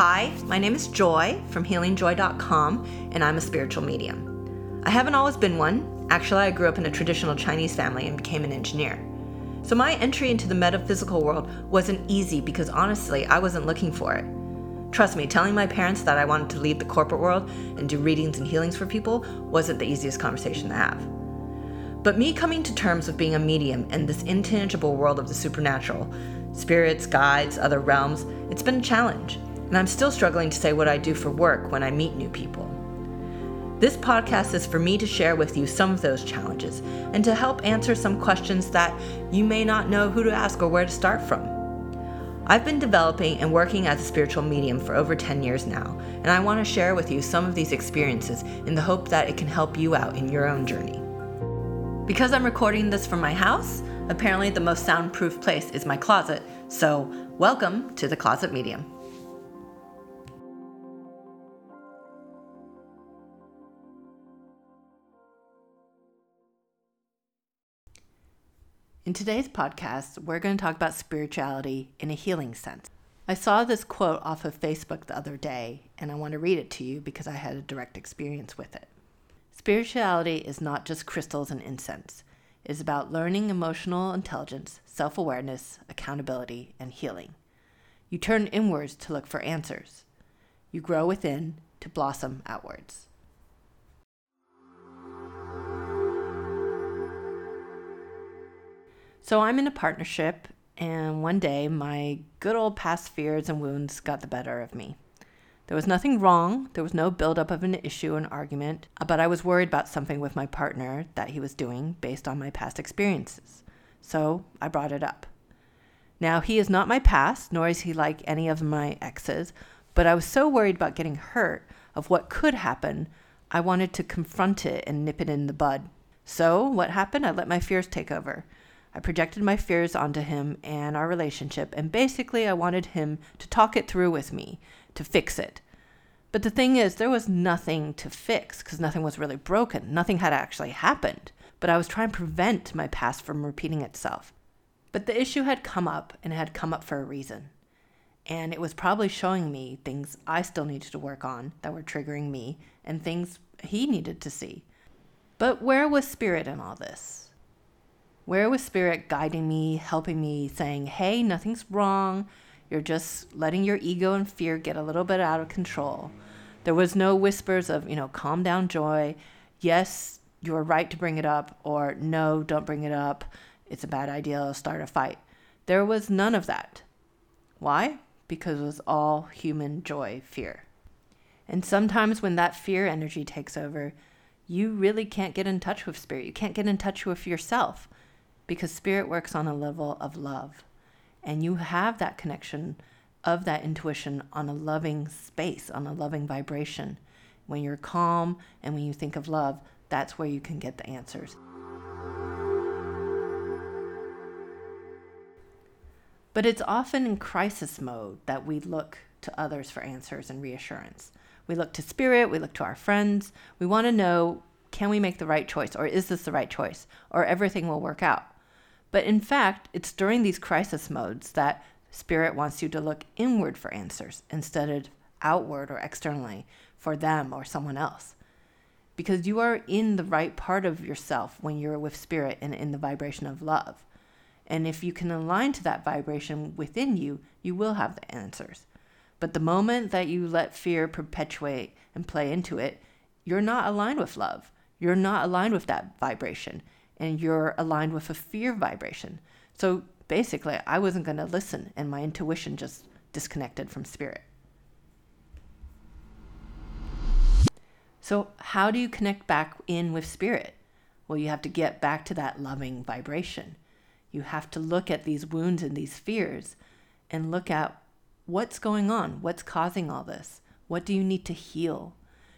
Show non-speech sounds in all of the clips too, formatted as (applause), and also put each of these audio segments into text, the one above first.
Hi, my name is Joy from healingjoy.com, and I'm a spiritual medium. I haven't always been one. Actually, I grew up in a traditional Chinese family and became an engineer. So my entry into the metaphysical world wasn't easy because honestly, I wasn't looking for it. Trust me, telling my parents that I wanted to leave the corporate world and do readings and healings for people wasn't the easiest conversation to have. But me coming to terms with being a medium in this intangible world of the supernatural, spirits, guides, other realms, it's been a challenge. And I'm still struggling to say what I do for work when I meet new people. This podcast is for me to share with you some of those challenges and to help answer some questions that you may not know who to ask or where to start from. I've been developing and working as a spiritual medium for over 10 years now, and I want to share with you some of these experiences in the hope that it can help you out in your own journey. Because I'm recording this from my house, apparently the most soundproof place is my closet, so welcome to the Closet Medium. In today's podcast, we're going to talk about spirituality in a healing sense. I saw this quote off of Facebook the other day, and I want to read it to you because I had a direct experience with it. Spirituality is not just crystals and incense. It is about learning emotional intelligence, self awareness, accountability, and healing. You turn inwards to look for answers. You grow within to blossom outwards. So I'm in a partnership, and one day my good old past fears and wounds got the better of me. There was nothing wrong, there was no buildup of an issue, an argument, uh, but I was worried about something with my partner that he was doing based on my past experiences. So I brought it up. Now, he is not my past, nor is he like any of my exes, but I was so worried about getting hurt of what could happen, I wanted to confront it and nip it in the bud. So, what happened? I let my fears take over. I projected my fears onto him and our relationship, and basically, I wanted him to talk it through with me, to fix it. But the thing is, there was nothing to fix because nothing was really broken. Nothing had actually happened. But I was trying to prevent my past from repeating itself. But the issue had come up, and it had come up for a reason. And it was probably showing me things I still needed to work on that were triggering me, and things he needed to see. But where was spirit in all this? Where was Spirit guiding me, helping me, saying, hey, nothing's wrong. You're just letting your ego and fear get a little bit out of control. There was no whispers of, you know, calm down, joy. Yes, you're right to bring it up, or no, don't bring it up. It's a bad idea. Start a fight. There was none of that. Why? Because it was all human joy, fear. And sometimes when that fear energy takes over, you really can't get in touch with spirit. You can't get in touch with yourself because spirit works on a level of love. And you have that connection of that intuition on a loving space, on a loving vibration. When you're calm and when you think of love, that's where you can get the answers. But it's often in crisis mode that we look to others for answers and reassurance. We look to spirit, we look to our friends. We want to know can we make the right choice, or is this the right choice, or everything will work out. But in fact, it's during these crisis modes that spirit wants you to look inward for answers instead of outward or externally for them or someone else. Because you are in the right part of yourself when you're with spirit and in the vibration of love. And if you can align to that vibration within you, you will have the answers. But the moment that you let fear perpetuate and play into it, you're not aligned with love. You're not aligned with that vibration and you're aligned with a fear vibration. So basically, I wasn't going to listen, and my intuition just disconnected from spirit. So, how do you connect back in with spirit? Well, you have to get back to that loving vibration. You have to look at these wounds and these fears and look at what's going on, what's causing all this, what do you need to heal?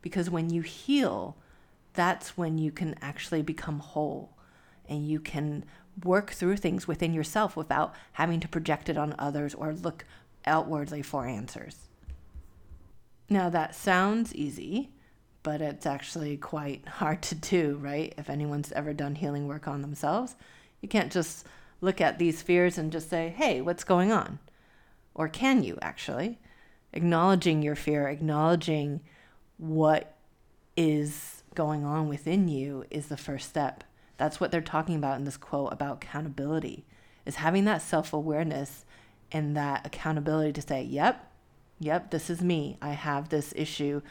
Because when you heal, that's when you can actually become whole and you can work through things within yourself without having to project it on others or look outwardly for answers. Now, that sounds easy, but it's actually quite (laughs) hard to do, right? If anyone's ever done healing work on themselves, you can't just look at these fears and just say, hey, what's going on? Or can you actually? Acknowledging your fear, acknowledging what is going on within you is the first step. That's what they're talking about in this quote about accountability is having that self-awareness and that accountability to say, "Yep, yep, this is me. I have this issue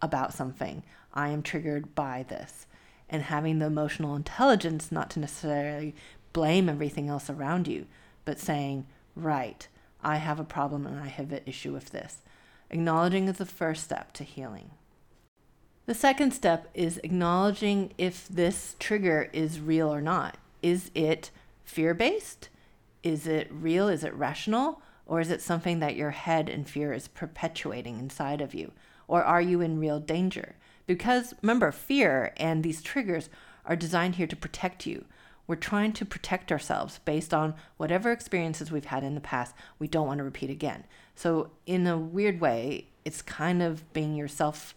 about something. I am triggered by this." And having the emotional intelligence not to necessarily blame everything else around you, but saying, "Right, I have a problem and I have an issue with this." Acknowledging is the first step to healing. The second step is acknowledging if this trigger is real or not. Is it fear based? Is it real? Is it rational? Or is it something that your head and fear is perpetuating inside of you? Or are you in real danger? Because remember, fear and these triggers are designed here to protect you. We're trying to protect ourselves based on whatever experiences we've had in the past we don't want to repeat again. So, in a weird way, it's kind of being your self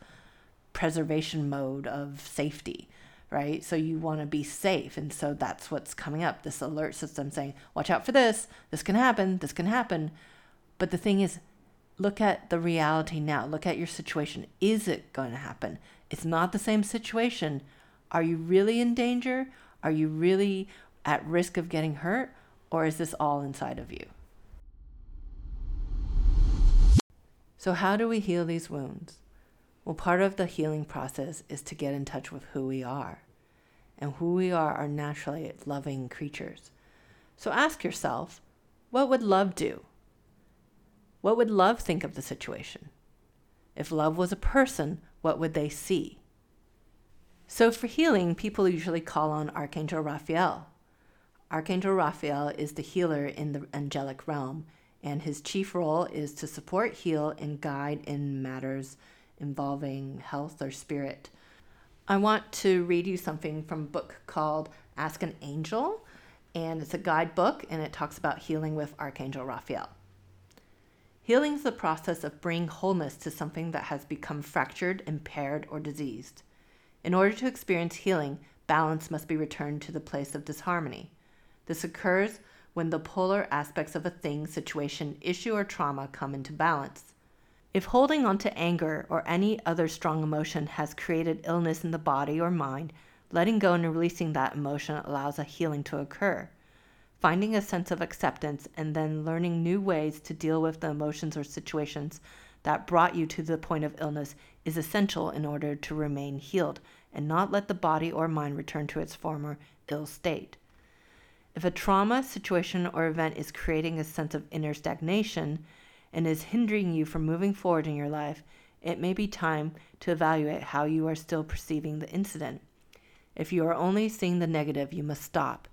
preservation mode of safety, right? So, you want to be safe. And so, that's what's coming up this alert system saying, watch out for this. This can happen. This can happen. But the thing is, look at the reality now. Look at your situation. Is it going to happen? It's not the same situation. Are you really in danger? Are you really at risk of getting hurt? Or is this all inside of you? So, how do we heal these wounds? Well, part of the healing process is to get in touch with who we are. And who we are are naturally loving creatures. So, ask yourself what would love do? What would love think of the situation? If love was a person, what would they see? So, for healing, people usually call on Archangel Raphael. Archangel Raphael is the healer in the angelic realm, and his chief role is to support, heal, and guide in matters involving health or spirit. I want to read you something from a book called Ask an Angel, and it's a guidebook and it talks about healing with Archangel Raphael. Healing is the process of bringing wholeness to something that has become fractured, impaired, or diseased. In order to experience healing, balance must be returned to the place of disharmony. This occurs when the polar aspects of a thing, situation, issue, or trauma come into balance. If holding on to anger or any other strong emotion has created illness in the body or mind, letting go and releasing that emotion allows a healing to occur. Finding a sense of acceptance and then learning new ways to deal with the emotions or situations that brought you to the point of illness is essential in order to remain healed and not let the body or mind return to its former ill state. If a trauma, situation, or event is creating a sense of inner stagnation and is hindering you from moving forward in your life, it may be time to evaluate how you are still perceiving the incident. If you are only seeing the negative, you must stop.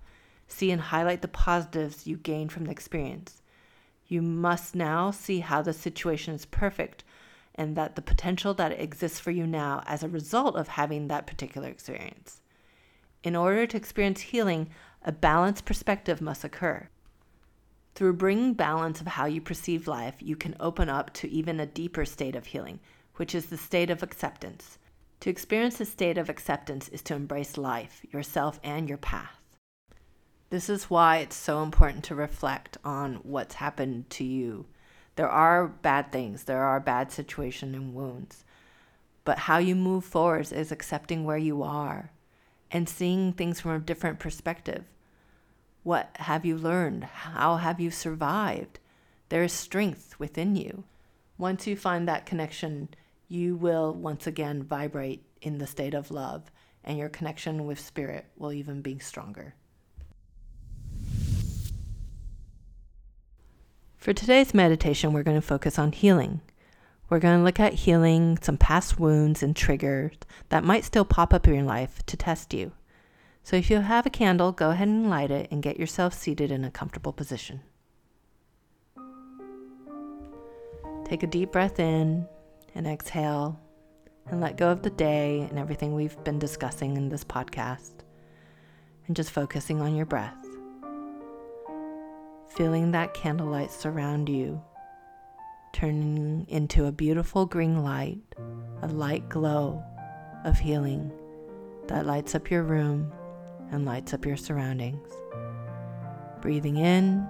See and highlight the positives you gained from the experience. You must now see how the situation is perfect and that the potential that exists for you now as a result of having that particular experience. In order to experience healing, a balanced perspective must occur. Through bringing balance of how you perceive life, you can open up to even a deeper state of healing, which is the state of acceptance. To experience a state of acceptance is to embrace life, yourself, and your path. This is why it's so important to reflect on what's happened to you. There are bad things, there are bad situations and wounds. But how you move forward is accepting where you are and seeing things from a different perspective. What have you learned? How have you survived? There is strength within you. Once you find that connection, you will once again vibrate in the state of love, and your connection with spirit will even be stronger. For today's meditation, we're going to focus on healing. We're going to look at healing some past wounds and triggers that might still pop up in your life to test you. So if you have a candle, go ahead and light it and get yourself seated in a comfortable position. Take a deep breath in and exhale and let go of the day and everything we've been discussing in this podcast and just focusing on your breath feeling that candlelight surround you, turning into a beautiful green light, a light glow of healing that lights up your room and lights up your surroundings. Breathing in,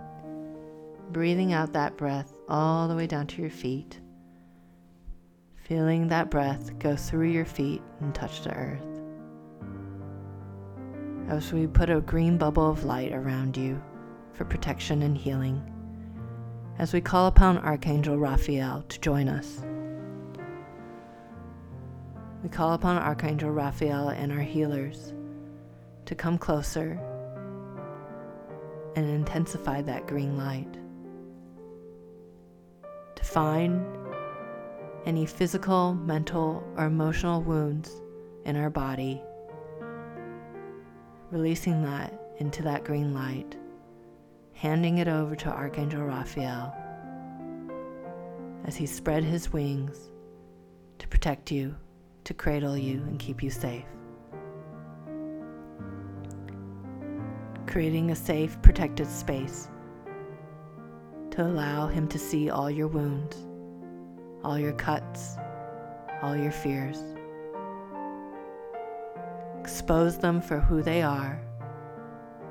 breathing out that breath all the way down to your feet, Feeling that breath go through your feet and touch the earth. As we put a green bubble of light around you for protection and healing, as we call upon Archangel Raphael to join us. We call upon Archangel Raphael and our healers to come closer and intensify that green light. To find any physical, mental, or emotional wounds in our body, releasing that into that green light, handing it over to Archangel Raphael as he spread his wings to protect you, to cradle you, and keep you safe. Creating a safe, protected space to allow him to see all your wounds, all your cuts, all your fears. Expose them for who they are,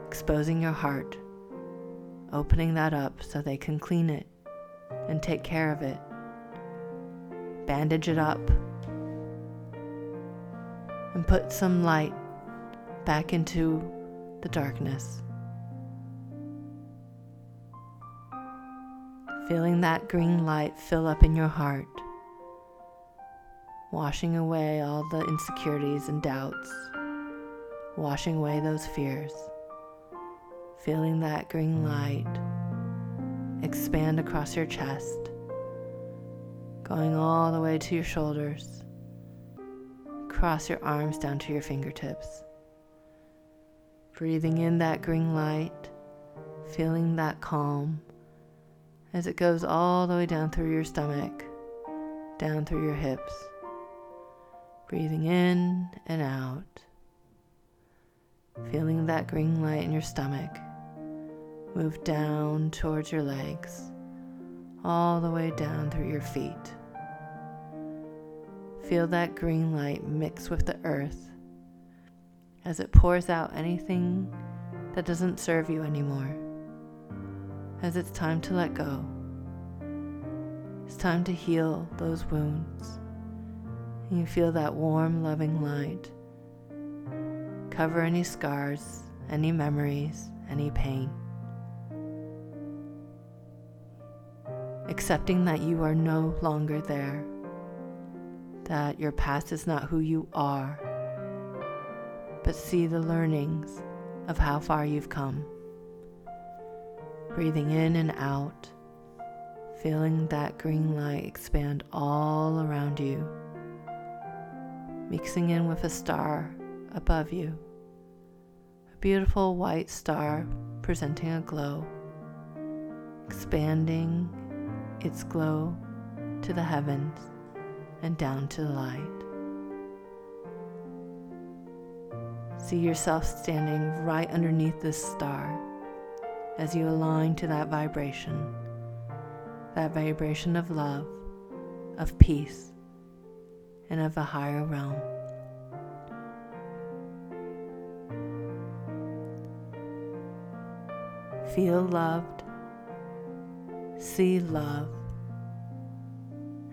exposing your heart, opening that up so they can clean it and take care of it. Bandage it up and put some light back into the darkness. Feeling that green light fill up in your heart, washing away all the insecurities and doubts, washing away those fears. Feeling that green light expand across your chest, going all the way to your shoulders, Cross your arms down to your fingertips. Breathing in that green light, feeling that calm as it goes all the way down through your stomach, down through your hips. Breathing in and out, feeling that green light in your stomach Move down towards your legs, all the way down through your feet. Feel that green light mix with the earth as it pours out anything that doesn't serve you anymore. As it's time to let go, it's time to heal those wounds. And you feel that warm, loving light cover any scars, any memories, any pain. accepting that you are no longer there, that your past is not who you are, but see the learnings of how far you've come. Breathing in and out, feeling that green light expand all around you, mixing in with a star above you, a beautiful white star presenting a glow, expanding its glow to the heavens and down to the light. See yourself standing right underneath this star as you align to that vibration, that vibration of love, of peace, and of a higher realm. Feel loved see love,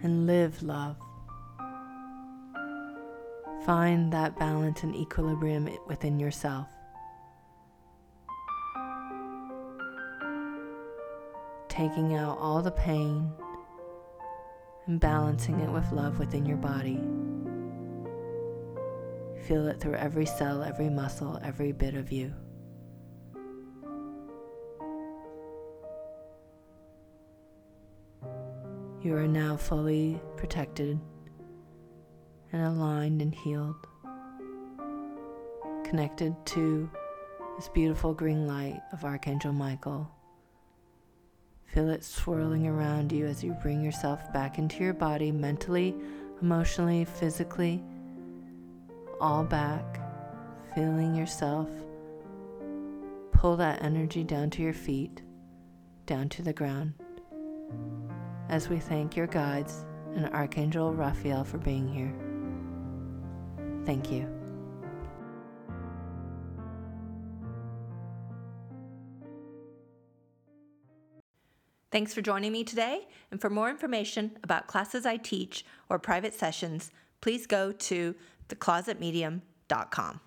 and live love. Find that balance and equilibrium within yourself. Taking out all the pain and balancing it with love within your body. Feel it through every cell, every muscle, every bit of you. You are now fully protected and aligned and healed, connected to this beautiful green light of Archangel Michael. Feel it swirling around you as you bring yourself back into your body mentally, emotionally, physically, all back, feeling yourself. Pull that energy down to your feet, down to the ground. As we thank your guides and Archangel Raphael for being here. Thank you. Thanks for joining me today. And for more information about classes I teach or private sessions, please go to theclosetmedium.com.